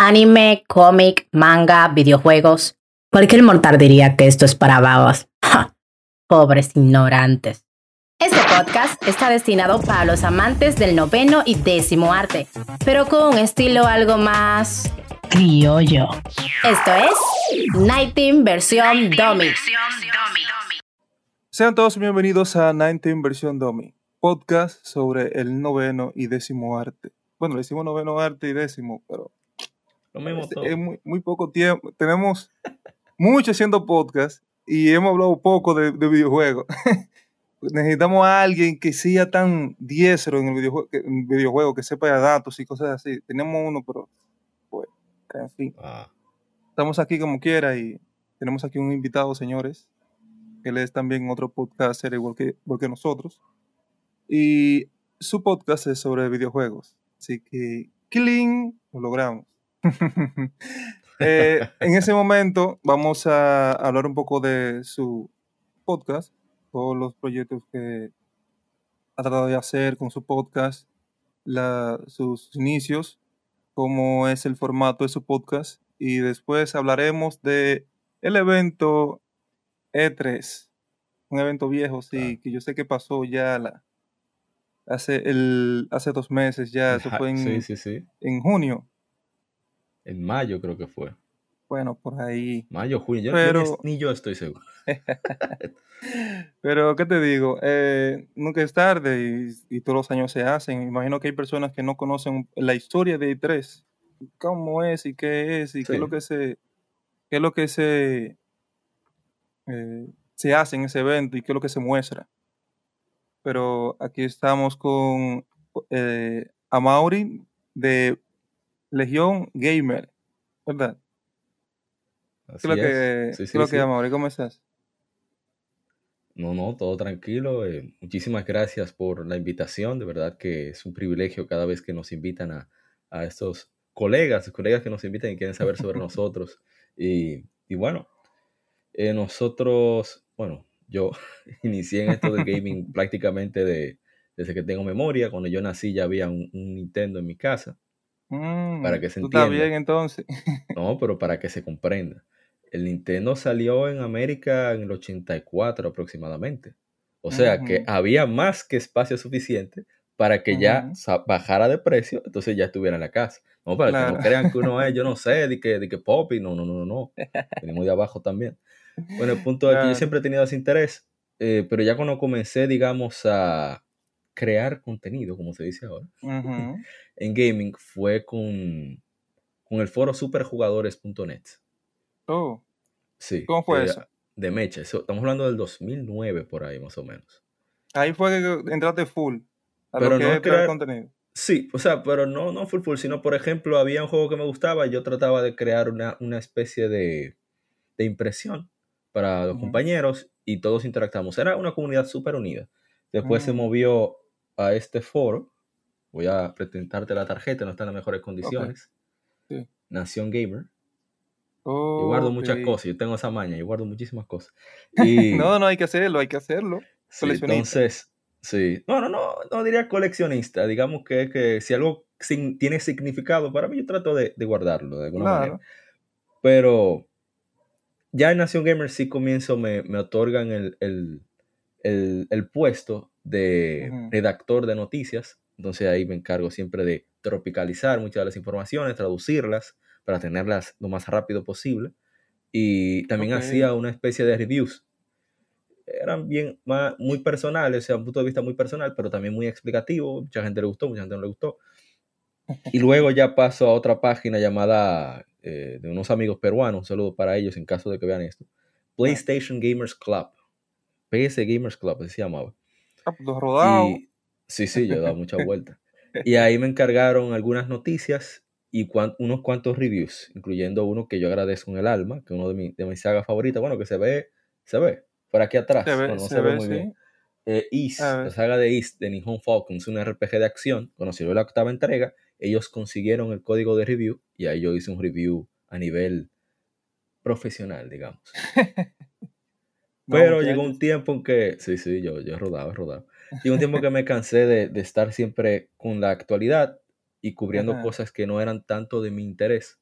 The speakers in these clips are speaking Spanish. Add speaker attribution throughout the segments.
Speaker 1: anime, cómic, manga, videojuegos. Cualquier mortal diría que esto es para babas. Pobres ignorantes. Este podcast está destinado para los amantes del noveno y décimo arte, pero con un estilo algo más criollo. Esto es Night Team versión Dummy.
Speaker 2: Sean todos bienvenidos a Night Team versión Dummy, podcast sobre el noveno y décimo arte. Bueno, le decimos noveno arte y décimo, pero
Speaker 3: Lo mismo
Speaker 2: es,
Speaker 3: todo.
Speaker 2: es muy, muy poco tiempo. Tenemos mucho haciendo podcast y hemos hablado poco de, de videojuegos. Necesitamos a alguien que sea tan diestro en el videojuego, que, en videojuego, que sepa datos y cosas así. Tenemos uno, pero, pues, en fin.
Speaker 3: Ah,
Speaker 2: Estamos aquí como quiera y tenemos aquí un invitado, señores. Él es también otro podcaster igual que, igual que nosotros. Y su podcast es sobre videojuegos. Así que, ¡cling! Lo logramos. Eh, en ese momento vamos a hablar un poco de su podcast, todos los proyectos que ha tratado de hacer con su podcast, la- sus inicios, cómo es el formato de su podcast y después hablaremos de el evento E3, un evento viejo, sí, que yo sé que pasó ya la, hace, el, hace dos meses ya, eso fue en,
Speaker 3: Sí, sí, sí.
Speaker 2: en junio,
Speaker 3: En mayo creo que fue.
Speaker 2: bueno, por ahí.
Speaker 3: Mayo, junio. Yo, yo
Speaker 2: Pero-
Speaker 3: ni, ni yo estoy seguro.
Speaker 2: Pero, ¿qué te digo? Eh, nunca es tarde y, y todos los años se hacen. Imagino que hay personas que no conocen la historia de E3, cómo es y qué es y qué es lo que se, qué es lo que se, eh, se hace en ese evento y qué es lo que se muestra. Pero aquí estamos con eh, Amaury de Legión Gamer, ¿verdad? ¿Qué
Speaker 3: Así
Speaker 2: lo
Speaker 3: es.
Speaker 2: que,
Speaker 3: Sí, sí.
Speaker 2: Amaury? ¿Cómo estás?
Speaker 3: No, no, todo tranquilo. eh, muchísimas gracias por la invitación. De verdad que es un privilegio cada vez que nos invitan a, a estos colegas, colegas que nos invitan y quieren saber sobre nosotros. Y, y bueno, eh, nosotros, bueno, yo inicié en esto del gaming prácticamente de, desde que tengo memoria. Cuando yo nací ya había un, un Nintendo en mi casa. Para
Speaker 2: Mm,
Speaker 3: que se
Speaker 2: tú
Speaker 3: entienda.
Speaker 2: bien entonces.
Speaker 3: No, pero para que se comprenda. El Nintendo salió en América en el 84 aproximadamente. O sea que había más que espacio suficiente para que ya bajara de precio, entonces ya estuviera en la casa. No, para que
Speaker 2: Claro.
Speaker 3: no crean que uno es, yo no sé, de que, de que Poppy, no, no, no, no, no. Venimos de abajo también. Bueno, el punto es que yo siempre he tenido ese interés, eh, pero ya cuando comencé, digamos, a crear contenido, como se dice ahora, en gaming fue con, con el foro superjugadores.net.
Speaker 2: Oh,
Speaker 3: Sí.
Speaker 2: ¿Cómo fue eso?
Speaker 3: De Mecha. Eso- estamos hablando del 2009 por ahí, más o menos.
Speaker 2: ahí fue que entraste full a
Speaker 3: Pero
Speaker 2: lo que
Speaker 3: no
Speaker 2: es crear
Speaker 3: crear-
Speaker 2: contenido.
Speaker 3: Sí, o sea, pero no, no full full, sino por ejemplo, había un juego que me gustaba y yo trataba de crear una, una especie de, de impresión para los compañeros y todos interactuamos. Era una comunidad súper unida. Después se movió a este foro. Voy a presentarte la tarjeta, no está en las mejores condiciones.
Speaker 2: Sí.
Speaker 3: Nación Gamer.
Speaker 2: Oh,
Speaker 3: Yo guardo muchas cosas, yo tengo esa maña, yo guardo muchísimas cosas. Y,
Speaker 2: No, no hay que hacerlo, hay que hacerlo.
Speaker 3: Sí, entonces, sí. No, no, no, no diría coleccionista. Digamos que, que si algo sin- tiene significado para mí, yo trato de, de guardarlo de alguna manera. Pero ya en Nación Gamer sí comienzo, me, me otorgan el, el- el- el puesto de
Speaker 2: Ujú.
Speaker 3: redactor de noticias. Entonces ahí me encargo siempre de tropicalizar muchas de las informaciones, traducirlas para tenerlas lo más rápido posible. Y también
Speaker 2: Ok.
Speaker 3: hacía una especie de reviews. Eran bien más, muy personales, o sea, un punto de vista muy personal, pero también muy explicativo. Mucha gente le gustó, mucha gente no le gustó. Y luego ya paso a otra página llamada eh, de unos amigos peruanos, un saludo para ellos en caso de que vean esto. PlayStation Gamers Club. PS Gamers Club, se llamaba.
Speaker 2: Ah, pues, rodado.
Speaker 3: Y, sí, sí, yo he dado muchas vueltas. Y ahí me encargaron algunas noticias y cuan- unos cuantos reviews, incluyendo uno que yo agradezco en el alma, que es uno de, mi- de mis sagas favoritas, bueno, que se ve, se ve, por aquí atrás,
Speaker 2: Se ve,
Speaker 3: no
Speaker 2: se
Speaker 3: se, ve,
Speaker 2: ve,
Speaker 3: muy
Speaker 2: sí.
Speaker 3: bien. Eh, East, la saga de East de Nihon Falcons, un RPG de acción, cuando salió la octava entrega, ellos consiguieron el código de review y ahí yo hice un review a nivel profesional, digamos. Pero llegó un tiempo en que, sí, sí, yo, yo he rodado, he rodado. Llegó un tiempo que me cansé de, de estar siempre con la actualidad y cubriendo
Speaker 2: Ajá.
Speaker 3: cosas que no eran tanto de mi interés.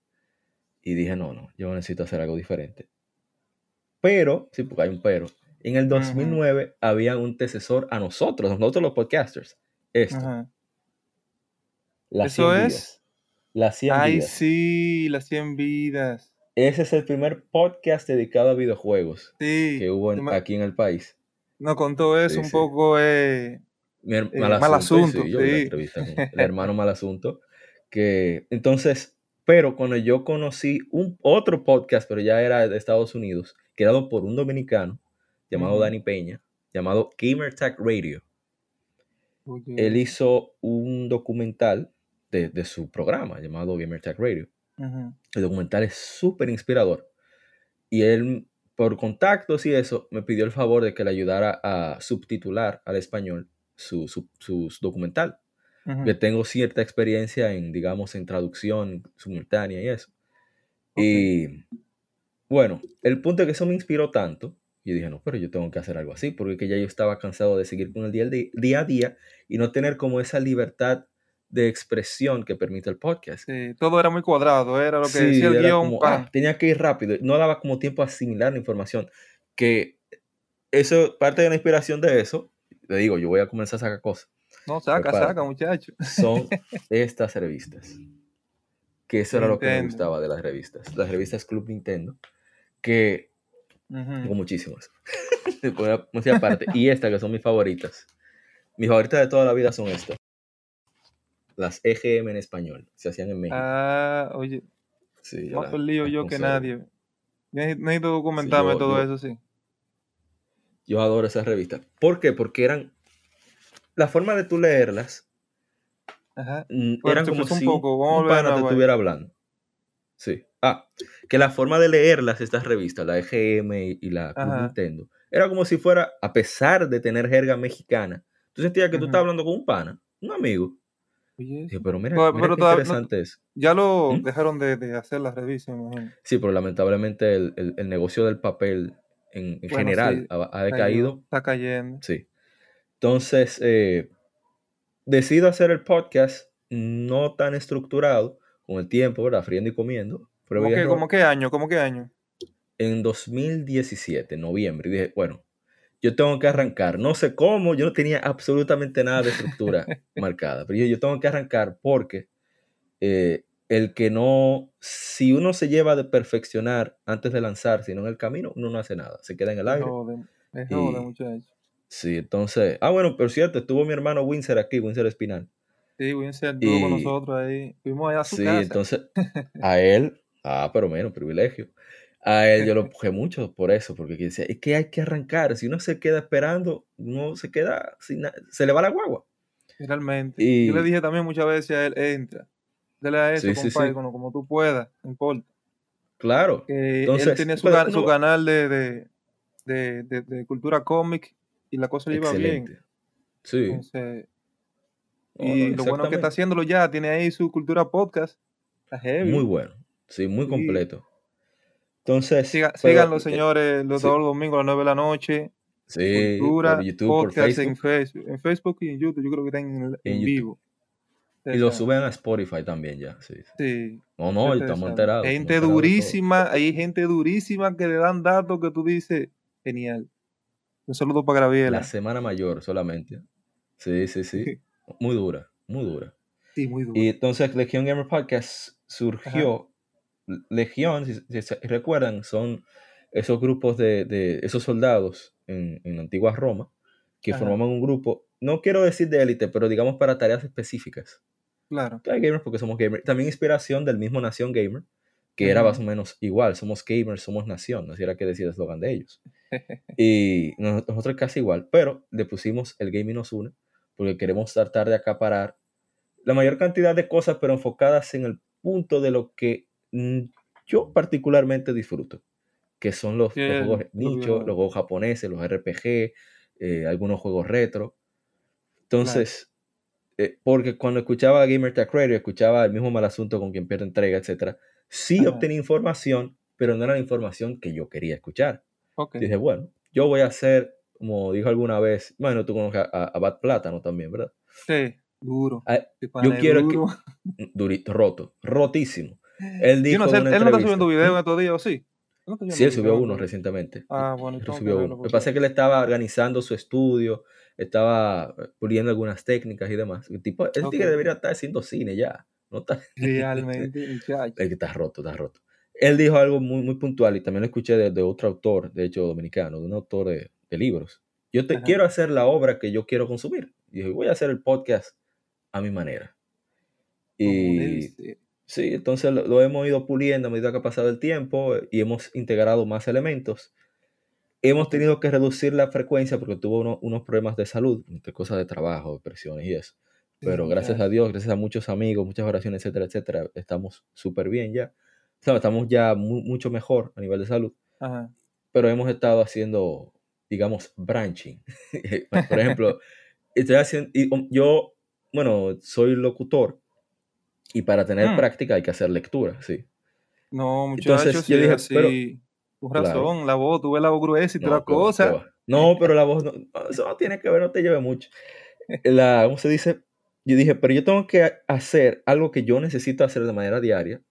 Speaker 3: Y dije, no, no, yo necesito hacer algo diferente. Pero, sí, porque hay un pero. En el 2009 había un antecesor a nosotros, nosotros los podcasters. Esto.
Speaker 2: Ajá.
Speaker 3: Las
Speaker 2: ¿Eso
Speaker 3: 100
Speaker 2: es?
Speaker 3: vidas. Las 100
Speaker 2: Ay,
Speaker 3: vidas.
Speaker 2: sí, las 100 vidas.
Speaker 3: Ese es el primer podcast dedicado a videojuegos
Speaker 2: Sí.
Speaker 3: que hubo en- aquí en el país.
Speaker 2: Nos contó eso
Speaker 3: Sí,
Speaker 2: un
Speaker 3: sí.
Speaker 2: poco. Eh, Eh,
Speaker 3: mal
Speaker 2: Mal
Speaker 3: asunto,
Speaker 2: Asunto,
Speaker 3: sí, yo la entrevista con el hermano mal asunto. Que entonces, pero cuando yo conocí un otro podcast, pero ya era de Estados Unidos, creado por un dominicano llamado
Speaker 2: Ujú.
Speaker 3: Dani Peña, llamado Gamer Tag Radio. Él hizo un documental de, de su programa llamado Gamer Tag Radio. El documental es súper inspirador. Y él, por contactos y eso, me pidió el favor de que le ayudara a subtitular al español su, su, su documental. Que tengo cierta experiencia en, digamos, en traducción simultánea y eso. Y bueno, el punto es que eso me inspiró tanto. Y dije, no, pero yo tengo que hacer algo así, porque que ya yo estaba cansado de seguir con el día, di- día a día y no tener como esa libertad de expresión que permite el podcast.
Speaker 2: Sí, todo era muy cuadrado, era lo que
Speaker 3: Sí,
Speaker 2: decía el guion.
Speaker 3: como, ah, tenía que ir rápido, no daba como tiempo a asimilar la información. Que eso, parte de la inspiración de eso, le digo, yo voy a comenzar a sacar cosas,
Speaker 2: no, saca,
Speaker 3: prepárate.
Speaker 2: saca, muchacho.
Speaker 3: son estas revistas. Que eso era lo que me
Speaker 2: Nintendo.
Speaker 3: gustaba de las revistas. Las revistas Club Nintendo, que
Speaker 2: Ujú.
Speaker 3: tengo muchísimas. Aparte. Y estas que son mis favoritas. Mis favoritas de toda la vida son estas. Las EGM en español. Se hacían en México.
Speaker 2: Ah, oye,
Speaker 3: Sí,
Speaker 2: más
Speaker 3: las
Speaker 2: yo que nadie. Necesito documentarme
Speaker 3: yo-
Speaker 2: todo
Speaker 3: yo-
Speaker 2: eso, sí.
Speaker 3: Yo adoro esas revistas. ¿Por qué? Porque eran. La forma de tú leerlas
Speaker 2: Ajá.
Speaker 3: eran como
Speaker 2: un
Speaker 3: si
Speaker 2: poco, vamos
Speaker 3: un pana te estuviera hablando. Sí. Ah, que la forma de leerlas, estas revistas, la EGM y, y la Club. Nintendo, era como si fuera, a pesar de tener jerga mexicana, tú sentías que tú estabas hablando con un pana, un amigo.
Speaker 2: Oye,
Speaker 3: Dije, pero mira,
Speaker 2: Pero-
Speaker 3: mira
Speaker 2: pero
Speaker 3: qué
Speaker 2: todavía no-
Speaker 3: interesante es.
Speaker 2: ya lo
Speaker 3: ¿Mm?
Speaker 2: dejaron de, de hacer las revistas, imagino.
Speaker 3: Sí, pero lamentablemente el, el- el negocio del papel en, en
Speaker 2: Bueno,
Speaker 3: general
Speaker 2: sí,
Speaker 3: ha, ha decaído
Speaker 2: Está cayendo.
Speaker 3: Sí. Entonces, eh, decido hacer el podcast no tan estructurado, con el tiempo, ¿verdad? Friendo y comiendo.
Speaker 2: ¿Cómo que. ¿Cómo qué año? ¿Cómo qué año?
Speaker 3: En 2017, noviembre, y dije, bueno, yo tengo que arrancar. No sé cómo, yo no tenía absolutamente nada de estructura marcada, pero yo, yo tengo que arrancar porque eh, el que no, si uno se lleva de perfeccionar antes de lanzar, sino en el camino, uno no hace nada, se queda en el aire.
Speaker 2: es joder,
Speaker 3: Y-
Speaker 2: muchacho.
Speaker 3: Sí, entonces, ah, bueno, pero cierto, estuvo mi hermano Windsor aquí, Windsor Espinal.
Speaker 2: Sí, Winsor estuvo con nosotros ahí. Fuimos allá a su
Speaker 3: Sí,
Speaker 2: casa.
Speaker 3: entonces a él, ah, pero menos privilegio. A él yo lo empujé mucho por eso, porque decía, es que hay que arrancar. Si uno se queda esperando, uno se queda, sin se le va la guagua.
Speaker 2: Realmente.
Speaker 3: Y-
Speaker 2: Yo le dije también muchas veces a él, entra. Dale a eso,
Speaker 3: Sí,
Speaker 2: compadre,
Speaker 3: sí.
Speaker 2: Como, como tú puedas, no importa.
Speaker 3: Claro.
Speaker 2: Que
Speaker 3: Entonces,
Speaker 2: él tenía su, canal de, de, de, cultura cómic y la cosa le iba bien.
Speaker 3: Excelente. Sí.
Speaker 2: Entonces,
Speaker 3: No,
Speaker 2: y lo bueno es que está haciéndolo ya, tiene ahí su cultura podcast. Está heavy.
Speaker 3: Muy bueno. Sí, muy completo. Entonces,
Speaker 2: Siga-
Speaker 3: pero,
Speaker 2: síganlo, señores, los
Speaker 3: sí.
Speaker 2: todos los domingos a las 9 de la noche.
Speaker 3: Sí,
Speaker 2: cultura,
Speaker 3: por YouTube, por
Speaker 2: podcast
Speaker 3: Facebook.
Speaker 2: en Facebook, en Facebook y en YouTube. Yo creo que están en, vivo.
Speaker 3: Y lo
Speaker 2: saben.
Speaker 3: suben a Spotify también ya. Sí.
Speaker 2: Sí.
Speaker 3: No, no, estamos enterados. Estamos
Speaker 2: gente
Speaker 3: enterados
Speaker 2: durísima, hay gente durísima que le dan datos que tú dices, genial. Un saludo para Graviela.
Speaker 3: La semana mayor solamente. Sí, sí, sí. Muy dura, muy dura.
Speaker 2: Sí, muy duro.
Speaker 3: Y entonces Legion Gamer Podcast surgió. Legión, si, recuerdan, son esos grupos de, de esos soldados en, en antigua Roma que
Speaker 2: Ajá.
Speaker 3: formaban un grupo, no quiero decir de élite, pero digamos para tareas específicas.
Speaker 2: Claro.
Speaker 3: Gamers porque somos gamers. También inspiración del mismo Nación Gamer, que era más o menos igual. Somos gamers, somos nación. Así era que decía el eslogan de ellos. y nos- nosotros casi igual, pero le pusimos el gaming nos une porque queremos tratar de acaparar la mayor cantidad de cosas, pero enfocadas en el punto de lo que yo particularmente disfruto, que son los, los juegos
Speaker 2: videojuegos.
Speaker 3: los juegos japoneses, los RPG, eh, algunos juegos retro. Entonces, eh, porque cuando escuchaba Gamer Tech Radio, escuchaba el mismo mal asunto con quien pierde entrega, etcétera, sí
Speaker 2: Ajá.
Speaker 3: obtenía información, pero no era la información que yo quería escuchar.
Speaker 2: Ok.
Speaker 3: Dije, bueno, yo voy a hacer, como dijo alguna vez, bueno, tú conoces a, a Bad Plátano también, ¿verdad?
Speaker 2: Sí, duro.
Speaker 3: Ah, yo quiero que-
Speaker 2: duro.
Speaker 3: Durito, roto, rotísimo. Él
Speaker 2: Yo
Speaker 3: dijo
Speaker 2: no sé, él no está subiendo videos en estos días, ¿o sí? No
Speaker 3: Sí, él subió uno recientemente.
Speaker 2: Ah, bueno, entonces
Speaker 3: subió uno. Lo que pasa es que él estaba organizando su estudio, estaba puliendo algunas técnicas y demás. El tipo, el
Speaker 2: Ok.
Speaker 3: tigre debería estar haciendo cine ya. No está,
Speaker 2: Realmente, muchacho.
Speaker 3: es que está roto, está roto. Él dijo algo muy, muy puntual y también lo escuché de, de otro autor, de hecho dominicano, de un autor de, de libros. Yo te
Speaker 2: Ajá.
Speaker 3: quiero hacer la obra que yo quiero consumir. Y dijo, voy a hacer el podcast a mi manera. Y. Sí, entonces lo, lo hemos ido puliendo a medida que ha pasado el tiempo eh, y hemos integrado más elementos. Hemos tenido que reducir la frecuencia porque tuvo uno- unos problemas de salud, entre cosas de trabajo, depresiones y eso.
Speaker 2: Sí,
Speaker 3: Pero gracias a
Speaker 2: muchacho.
Speaker 3: Dios, gracias a muchos amigos, muchas oraciones, etcétera, etcétera, estamos súper bien ya. O sea, estamos ya mu- mucho mejor a nivel de salud,
Speaker 2: Ajá.
Speaker 3: pero hemos estado haciendo, digamos, branching. Por ejemplo, estoy haciendo, y, um, yo, bueno, soy locutor y para tener
Speaker 2: Mm.
Speaker 3: práctica hay que hacer lectura, sí.
Speaker 2: No, muchachos,
Speaker 3: Entonces, yo dije,
Speaker 2: así.
Speaker 3: pero- Claro.
Speaker 2: razón, la voz, tú ves la voz gruesa y toda la cosa.
Speaker 3: va. No, pero la voz no, eso no tiene que ver, no te lleve mucho. La, ¿Cómo se dice? Yo dije, pero yo tengo que hacer algo que yo necesito hacer de manera diaria,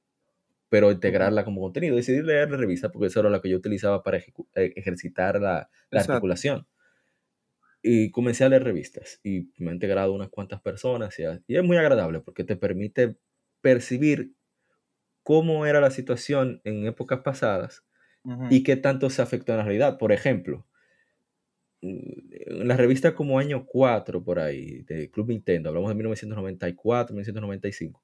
Speaker 3: pero integrarla como contenido. Decidí leer la revista porque eso era lo que yo utilizaba para eh, ejercitar la, la articulación. Y comencé a leer revistas y me han integrado unas cuantas personas y, y es muy agradable porque te permite percibir cómo era la situación en épocas pasadas
Speaker 2: Ujú.
Speaker 3: y qué tanto se afectó en la realidad. Por ejemplo, en la revista como año 4 por ahí, de Club Nintendo, hablamos de 1994, 1995.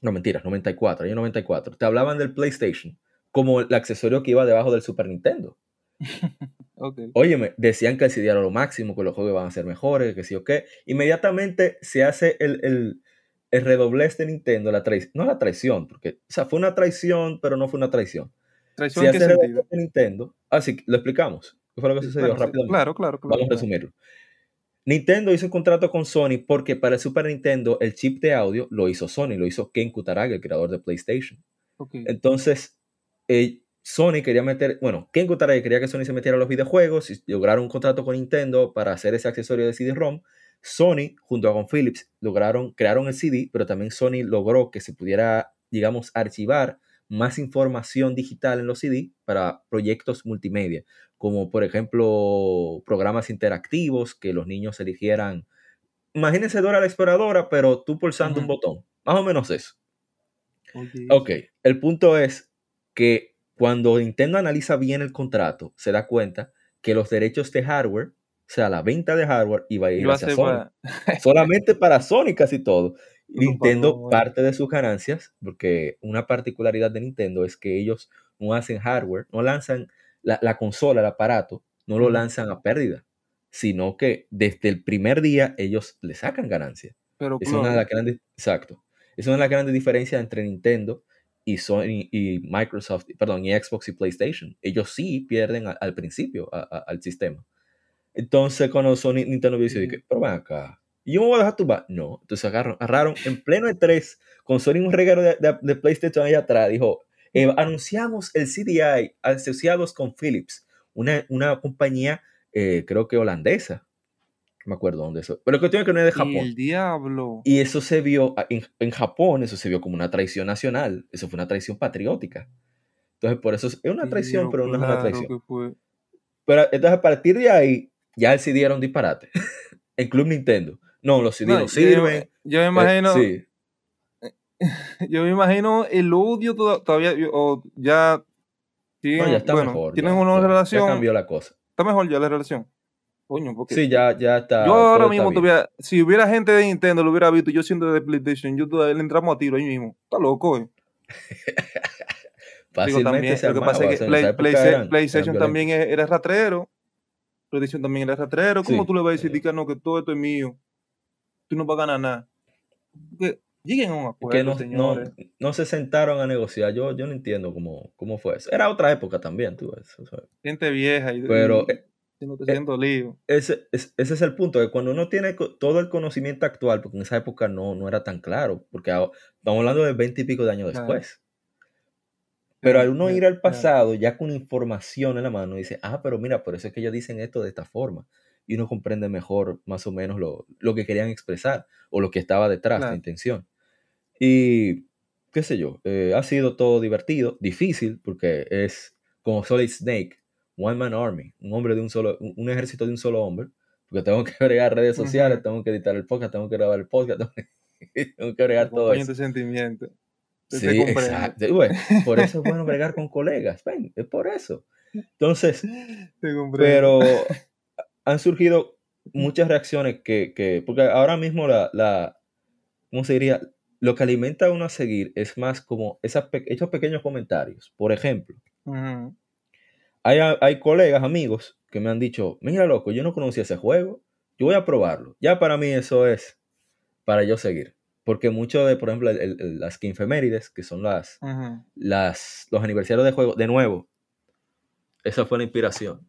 Speaker 3: No, mentiras, 94, año 94. Te hablaban del PlayStation como el accesorio que iba debajo del Super Nintendo.
Speaker 2: Ok.
Speaker 3: Óyeme, decían que el CD era lo máximo, que los juegos iban a ser mejores, que sí o qué. Inmediatamente se hace el, el, el redoblez de Nintendo, la traición, no la traición, porque, o sea, fue una traición, pero no fue una traición.
Speaker 2: ¿Traición
Speaker 3: Si
Speaker 2: en qué sentido?
Speaker 3: de Nintendo, así lo explicamos. ¿Qué fue lo que sucedió rápidamente?
Speaker 2: Claro, claro, claro.
Speaker 3: Vamos a resumirlo. Nintendo hizo un contrato con Sony porque para el Super Nintendo el chip de audio lo hizo Sony, lo hizo Ken Kutaragi, el creador de PlayStation. Entonces, eh, Sony quería meter, bueno, Ken Kutaragi quería que Sony se metiera a los videojuegos y lograron un contrato con Nintendo para hacer ese accesorio de CD-ROM. Sony, junto con Philips, lograron, crearon el CD, pero también Sony logró que se pudiera, digamos, archivar más información digital en los CD para proyectos multimedia, como por ejemplo programas interactivos que los niños eligieran. Imagínense Dora la Exploradora, pero tú pulsando un botón. Más o menos eso.
Speaker 2: Oye,
Speaker 3: Ok, el punto es que cuando Nintendo analiza bien el contrato, se da cuenta que los derechos de hardware, sea, la venta de hardware, iba a ir
Speaker 2: iba
Speaker 3: hacia Sony.
Speaker 2: para-
Speaker 3: Solamente para Sony casi todo. Nintendo,
Speaker 2: bueno.
Speaker 3: parte de sus ganancias, porque una particularidad de Nintendo es que ellos no hacen hardware, no lanzan la, la consola, el aparato, no lo lanzan a pérdida, sino que desde el primer día ellos le sacan ganancias.
Speaker 2: Pero
Speaker 3: Es una de las grandes, exacto. Es una de las grandes diferencias entre Nintendo y Sony y Microsoft, perdón, y Xbox y PlayStation. Ellos sí pierden al principio a- a- al sistema. Entonces, cuando Sony Nintendo dice,
Speaker 2: Ujú.
Speaker 3: pero ven acá, ¿y yo me voy a dejar tumbar? No. Entonces agarraron, agarraron en pleno E3 con Sony un regalo de, de- de PlayStation allá atrás. Dijo, eh, anunciamos el CDI asociados con Philips, una, una compañía, eh, creo que holandesa. Me acuerdo dónde eso. Pero la cuestión es que no es de Japón.
Speaker 2: el diablo.
Speaker 3: Y eso se vio a- en, en Japón, eso se vio como una traición nacional, eso fue una traición patriótica. Entonces, por eso es una traición, pero no es una
Speaker 2: Claro
Speaker 3: traición.
Speaker 2: que.
Speaker 3: Pero entonces, a partir de ahí, ya el CD era un disparate. en Club Nintendo. No, los CD no, sirven.
Speaker 2: Yo me
Speaker 3: eh,
Speaker 2: imagino,
Speaker 3: sí,
Speaker 2: yo me imagino el odio toda- todavía, o ya siguen,
Speaker 3: no, ya está
Speaker 2: bueno,
Speaker 3: mejor.
Speaker 2: tienen
Speaker 3: ya,
Speaker 2: una
Speaker 3: ya- ya
Speaker 2: relación,
Speaker 3: cambió la cosa.
Speaker 2: está mejor ya la relación. Coño, porque
Speaker 3: Sí, ya, ya está.
Speaker 2: yo ahora mismo tuviera, si hubiera gente de Nintendo, lo hubiera visto, yo siendo de PlayStation, yo todavía le entramos a tiro ahí mismo. Está loco, eh. Digo,
Speaker 3: Fácilmente
Speaker 2: también,
Speaker 3: se
Speaker 2: lo que pasa es que Play- PlayStation también e- era rastrero. PlayStation también era rastrero. ¿Cómo
Speaker 3: Sí,
Speaker 2: tú le vas a decir que no, que todo esto es mío? Tú no vas a ganar nada. Que lleguen a un
Speaker 3: que
Speaker 2: acuerdo,
Speaker 3: no, no,
Speaker 2: señores.
Speaker 3: no se sentaron a negociar. Yo, yo no entiendo cómo, cómo fue eso. Era otra época también, tú
Speaker 2: Gente vieja y,
Speaker 3: Pero,
Speaker 2: y
Speaker 3: eh,
Speaker 2: haciéndote-
Speaker 3: eh,
Speaker 2: lío.
Speaker 3: ese, es- ese es el punto, que cuando uno tiene todo el conocimiento actual, porque en esa época no, no era tan claro, porque ahora- estamos hablando de 20 y pico de años
Speaker 2: Claro.
Speaker 3: después. Pero al uno ir al pasado, ya con información en la mano, dice, ah, pero mira, por eso es que ellos dicen esto de esta forma. Y uno comprende mejor más o menos lo, lo que querían expresar o lo que estaba detrás, la
Speaker 2: Claro.
Speaker 3: intención. Y qué sé yo, eh, ha sido todo divertido, difícil, porque es como Solid Snake, One Man Army, un hombre de un solo, un ejército de un solo hombre, porque tengo que agregar redes sociales, tengo que editar el podcast, tengo que grabar el podcast, tengo que, agregar todo eso.
Speaker 2: sentimiento.
Speaker 3: Sí, exacto. por eso es bueno bregar con colegas, ven, es por eso. Entonces, pero han surgido muchas reacciones que, que, porque ahora mismo la, la, ¿cómo se diría? Lo que alimenta a uno a seguir es más como esas, esos pequeños comentarios. Por ejemplo, hay, hay colegas, amigos, que me han dicho, mira loco, yo no conocía ese juego, yo voy a probarlo. Ya para mí eso es para yo seguir. Porque mucho de, por ejemplo, las quinfemérides, que son las, las, los aniversarios de juego, de nuevo, esa fue la inspiración.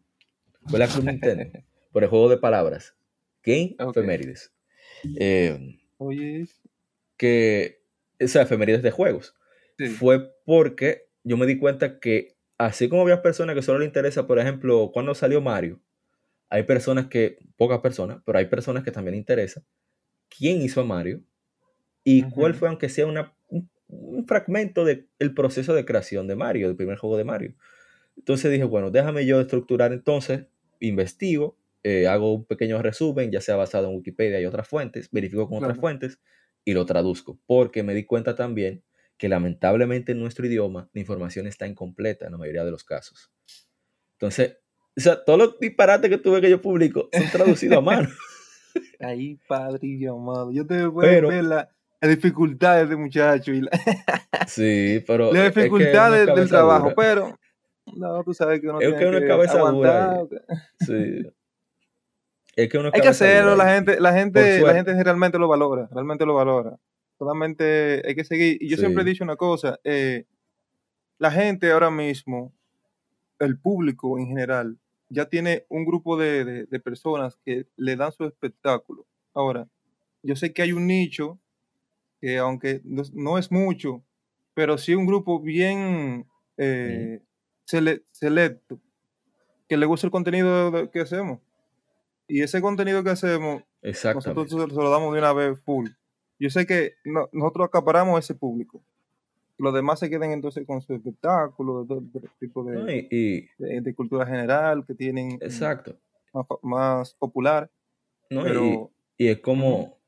Speaker 3: Fue la Club Nintendo, por el juego de palabras. Game Efemérides. Eh,
Speaker 2: Oye.
Speaker 3: Que, o sea, efemérides de juegos. Fue porque yo me di cuenta que así como había personas que solo le interesa, por ejemplo, cuando salió Mario, hay personas que, pocas personas, pero hay personas que también interesa quién hizo a Mario y cuál fue, aunque sea una, un, fragmento del proceso de creación de Mario, del primer juego de Mario. Entonces dije, bueno, déjame yo estructurar entonces, investigo, eh, hago un pequeño resumen, ya sea basado en Wikipedia y otras fuentes, verifico con otras fuentes y lo traduzco, porque me di cuenta también que lamentablemente en nuestro idioma la información está incompleta en la mayoría de los casos. Entonces, o sea, todos los disparates que tuve que yo publico son traducidos a mano.
Speaker 2: Ahí, padre y amado. Yo te voy a ver la, dificultades de muchacho. Y la...
Speaker 3: sí, pero.
Speaker 2: Las dificultades del trabajo, pero. No, tú sabes que uno
Speaker 3: es que uno es cabeza dura. Sí.
Speaker 2: Es que uno Hay que hacerlo, la gente, la gente, la gente realmente lo valora, realmente lo valora. Solamente hay que seguir. Y yo siempre he dicho una cosa, eh, la gente ahora mismo, el público en general, ya tiene un grupo de, personas que le dan su espectáculo. Ahora, yo sé que hay un nicho que aunque no, es mucho, pero sí un grupo bien eh, selecto, que le gusta el contenido que hacemos. Y ese contenido que hacemos, nosotros se lo damos de una vez full. Yo sé que nosotros acaparamos ese público. Los demás se queden entonces con su espectáculo, de todo tipo de, de, cultura general que tienen
Speaker 3: exacto.
Speaker 2: Más, popular.
Speaker 3: y, es como.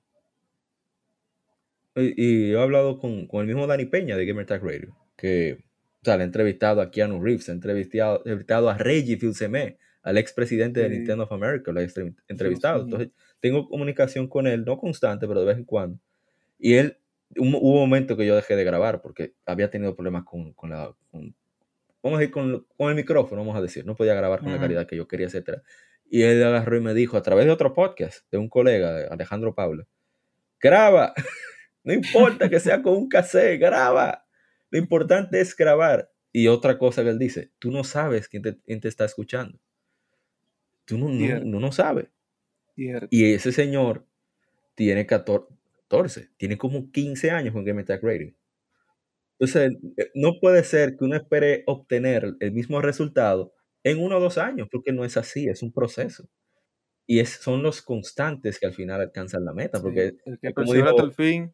Speaker 3: Y, he hablado con, el mismo Dani Peña de Gamer Tag Radio, que o sea, le he entrevistado a Keanu Reeves, he entrevistado, entrevistado a Reggie Fils-Aimé, al expresidente de Nintendo of America, lo he entrevistado. Entonces, tengo comunicación con él, no constante, pero de vez en cuando. Y él, hubo un momento que yo dejé de grabar porque había tenido problemas con, la... vamos a ir con, el micrófono, vamos a decir. No podía grabar con la calidad que yo quería, etc. Y él agarró y me dijo, a través de otro podcast, de un colega, Alejandro Pablo, graba. No importa que sea con un cassette, graba. Lo importante es grabar. Y otra cosa que él dice, tú no sabes quién te, está escuchando. Tú no, no, no, sabes. Y ese señor tiene 14, tiene como 15 años con Game Attack Rating. Entonces, eh, no puede ser que uno espere obtener el mismo resultado en uno o dos años, porque no es así, es un proceso. Y es, son los constantes que al final alcanzan la meta, porque
Speaker 2: el que como hasta el fin,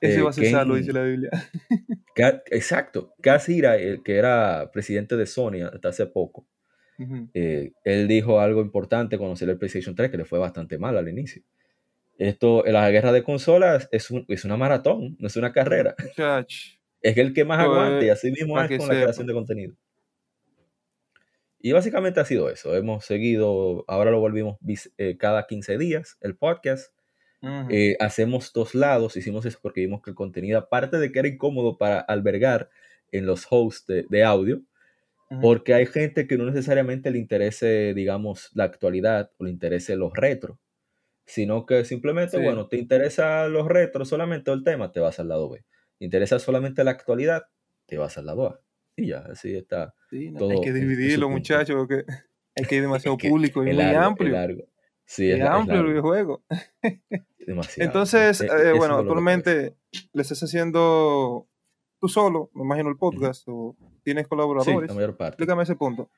Speaker 2: ese va a ser salvo, dice la Biblia.
Speaker 3: exacto. Casira, el que era presidente de Sony hasta hace poco, eh, él dijo algo importante cuando salió el PlayStation 3, que le fue bastante mal al inicio. Esto, la guerra de consolas es, es una maratón, no es una carrera. Es el que más aguante y así mismo es con la creación de contenido. Y básicamente ha sido eso. Hemos seguido, ahora lo volvimos eh, cada 15 días, el podcast. Eh, hacemos dos lados, hicimos eso porque vimos que el contenido, aparte de que era incómodo para albergar en los hosts de, audio, porque hay gente que no necesariamente le interese, digamos, la actualidad o le interese los retro sino que simplemente, bueno, te interesa los retros solamente el tema, te vas al lado B. Te interesa solamente la actualidad, te vas al lado A. Y ya, así está.
Speaker 2: todo hay que dividirlo, muchachos, porque hay que ir demasiado público y muy amplio.
Speaker 3: Sí,
Speaker 2: es, amplio el videojuego. Demasiado. Entonces, eh, bueno, actualmente le estás haciendo tú solo, me imagino, el podcast, o tienes colaboradores. Sí,
Speaker 3: la mayor parte.
Speaker 2: Explícame ese punto.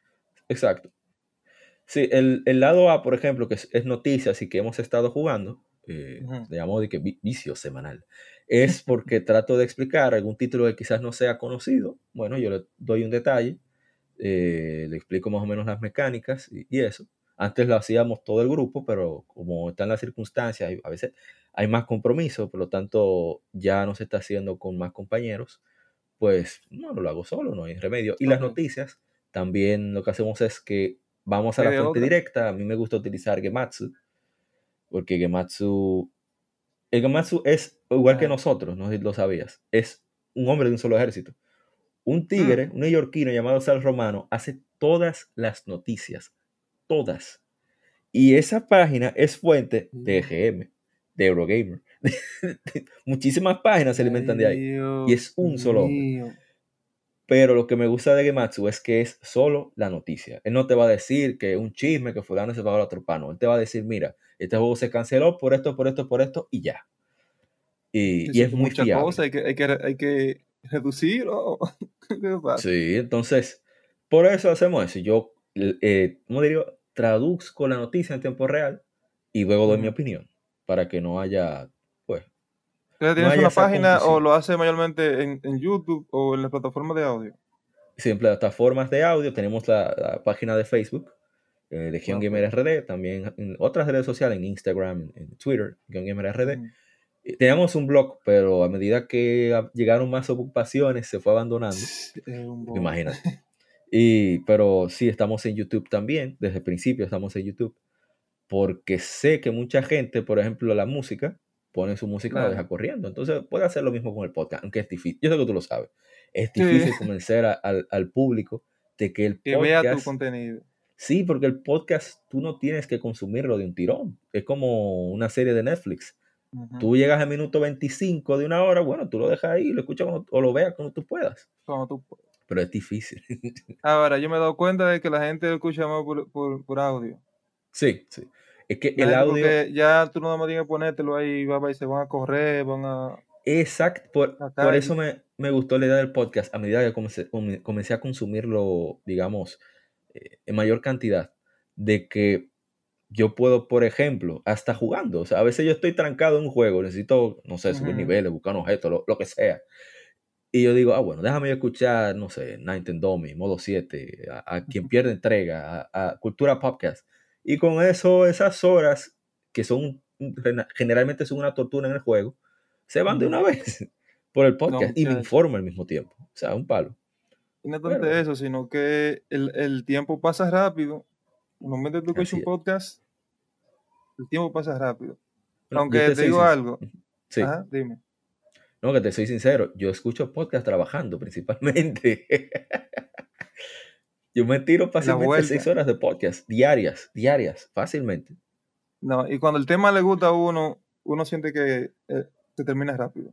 Speaker 3: Exacto. Sí, el, lado A, por ejemplo, que es, noticias y que hemos estado jugando, eh, le de que vi- vicio semanal, es porque trato de explicar algún título que quizás no sea conocido. Bueno, yo le doy un detalle, eh, le explico más o menos las mecánicas y, y eso. Antes lo hacíamos todo el grupo, pero como están las circunstancias, y a veces hay más compromiso, por lo tanto ya no se está haciendo con más compañeros, pues no, lo hago solo, no hay remedio. Y las noticias, también lo que hacemos es que vamos a
Speaker 2: ¿Qué
Speaker 3: la fuente directa. A mí me gusta utilizar Gematsu, porque Gematsu, el Gematsu es igual que
Speaker 2: Ah.
Speaker 3: nosotros, no sé si lo sabías, es un hombre de un solo ejército. Un tigre,
Speaker 2: Mm.
Speaker 3: un neoyorquino llamado Sal Romano, hace todas las noticias, todas. Y esa página es fuente de
Speaker 2: Mm.
Speaker 3: EGM, de Eurogamer. Muchísimas páginas se alimentan de ahí. Y es un solo hombre. Pero lo que me gusta de Gematsu es que es solo la noticia. Él no te va a decir que un chisme, que fulano se pagó la tropa. No, él te va a decir, mira, este juego se canceló por esto, por esto, por esto, y ya. Y, es muy
Speaker 2: muchas
Speaker 3: fiable.
Speaker 2: cosas, hay que, hay que, hay que reducir. o.
Speaker 3: Sí, entonces, por eso hacemos eso. Yo, eh, ¿cómo diría? Traduzco la noticia en tiempo real y luego doy mi opinión para que no haya, pues,
Speaker 2: ¿Entonces
Speaker 3: no
Speaker 2: tienes
Speaker 3: haya
Speaker 2: una página o
Speaker 3: confusión.
Speaker 2: lo hace mayormente en, en YouTube o en la plataforma de audio?
Speaker 3: Siempre plataformas de audio, tenemos la, la página de Facebook, eh, Legión
Speaker 2: Ok.
Speaker 3: Gamer RD, también en otras redes sociales, en Instagram, en Twitter, Legión Gamer RD.
Speaker 2: Ujú.
Speaker 3: Eh, Teníamos un blog, pero a medida que llegaron más ocupaciones, se fue abandonando. Imagínate. Y, pero sí, estamos en YouTube también, desde el principio estamos en YouTube, porque sé que mucha gente, por ejemplo, la música, pone su música y lo
Speaker 2: Claro.
Speaker 3: deja corriendo. Entonces puede hacer lo mismo con el podcast, aunque es difícil. Yo sé que tú lo sabes. Es
Speaker 2: Sí.
Speaker 3: difícil convencer a- al, al público de que el
Speaker 2: Que vea tu
Speaker 3: podcast...
Speaker 2: contenido.
Speaker 3: Sí, porque el podcast tú no tienes que consumirlo de un tirón. Es como una serie de Netflix.
Speaker 2: Ujú.
Speaker 3: Tú llegas al minuto 25 de una hora, bueno, tú lo dejas ahí, lo escuchas cuando- o lo veas cuando tú puedas.
Speaker 2: Cuando tú puedas.
Speaker 3: Pero es difícil.
Speaker 2: Ahora, yo me he dado cuenta de que la gente lo escucha más por, por, por audio.
Speaker 3: sí, sí. Es que el audio...
Speaker 2: Ya tú no tienes que ponértelo ahí, y se van a correr, van a...
Speaker 3: Exacto, por, por eso me, me gustó la idea del podcast a medida que comencé, come- comencé a consumirlo, digamos, eh, en mayor cantidad, de que yo puedo, por ejemplo, hasta jugando, o sea, a veces yo estoy trancado en un juego, necesito, no sé, subir niveles, buscar un objeto, lo, lo que sea, y yo digo, ah, bueno, déjame escuchar, no sé, Nintendo Me, Modo 7, a, a quien pierde entrega, a, a Cultura Podcast, y con eso, esas horas, que son, generalmente son una tortura en el juego, se van de una vez por el podcast y me informo al mismo tiempo. O sea, un palo.
Speaker 2: Y no tanto
Speaker 3: Pero-
Speaker 2: eso, sino que el, el tiempo pasa rápido. En el momento que tú escuchas
Speaker 3: Así
Speaker 2: un
Speaker 3: es.
Speaker 2: podcast, el tiempo pasa rápido.
Speaker 3: Bueno,
Speaker 2: Aunque te
Speaker 3: soy
Speaker 2: digo algo.
Speaker 3: Sí,
Speaker 2: Ajá, dime.
Speaker 3: No, que te soy sincero, yo escucho podcast trabajando principalmente. yo me tiro fácilmente seis horas de podcast, diarias, diarias, fácilmente.
Speaker 2: No, y cuando el tema le gusta a uno, uno siente que eh, se termina rápido.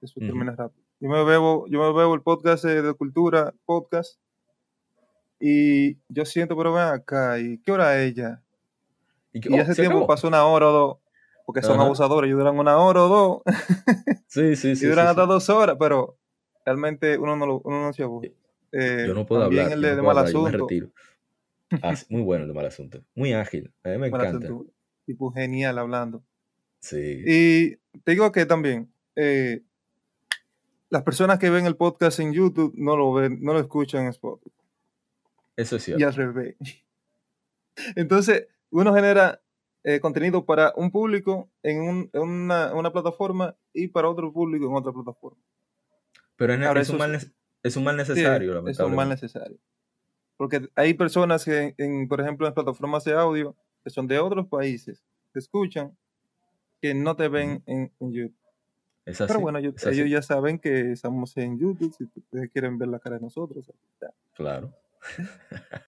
Speaker 2: Eso termina rápido. Yo me bebo, yo me bebo el podcast eh, de cultura, podcast, y yo siento, pero ven acá, ¿y qué hora es ya?
Speaker 3: Y, que,
Speaker 2: Y
Speaker 3: oh,
Speaker 2: ese tiempo
Speaker 3: acabó.
Speaker 2: pasó una hora o dos, porque son
Speaker 3: Ajá.
Speaker 2: abusadores, ellos duran una hora o dos,
Speaker 3: Sí, sí,
Speaker 2: y
Speaker 3: sí.
Speaker 2: duran
Speaker 3: sí,
Speaker 2: hasta
Speaker 3: sí.
Speaker 2: dos horas, pero realmente uno no, lo, uno no se aburre. Eh,
Speaker 3: Yo no puedo hablar,
Speaker 2: el de,
Speaker 3: no
Speaker 2: de
Speaker 3: puedo
Speaker 2: mal
Speaker 3: hablar,
Speaker 2: asunto.
Speaker 3: Ah, muy bueno el de mal asunto. Muy ágil. A mí me
Speaker 2: mal
Speaker 3: encanta.
Speaker 2: asunto, tipo genial hablando.
Speaker 3: Sí.
Speaker 2: Y te digo que también, eh, las personas que ven el podcast en YouTube no lo ven, no lo escuchan en Spotify.
Speaker 3: Eso es
Speaker 2: Y
Speaker 3: cierto.
Speaker 2: al revés. Entonces, uno genera eh, contenido para un público en, un- en una, una plataforma y para otro público en otra plataforma.
Speaker 3: Pero es,
Speaker 2: Ahora,
Speaker 3: es un mal,
Speaker 2: es-
Speaker 3: un mal
Speaker 2: Sí,
Speaker 3: necesario,
Speaker 2: eso es
Speaker 3: lamentablemente.
Speaker 2: más necesario. Porque hay personas que, en, por ejemplo, en plataformas de audio, que son de otros países, que escuchan, que no te ven en, en YouTube.
Speaker 3: Es así.
Speaker 2: Pero bueno, ellos, ellos ya saben que estamos en YouTube, si ustedes quieren ver la cara de nosotros.
Speaker 3: Claro.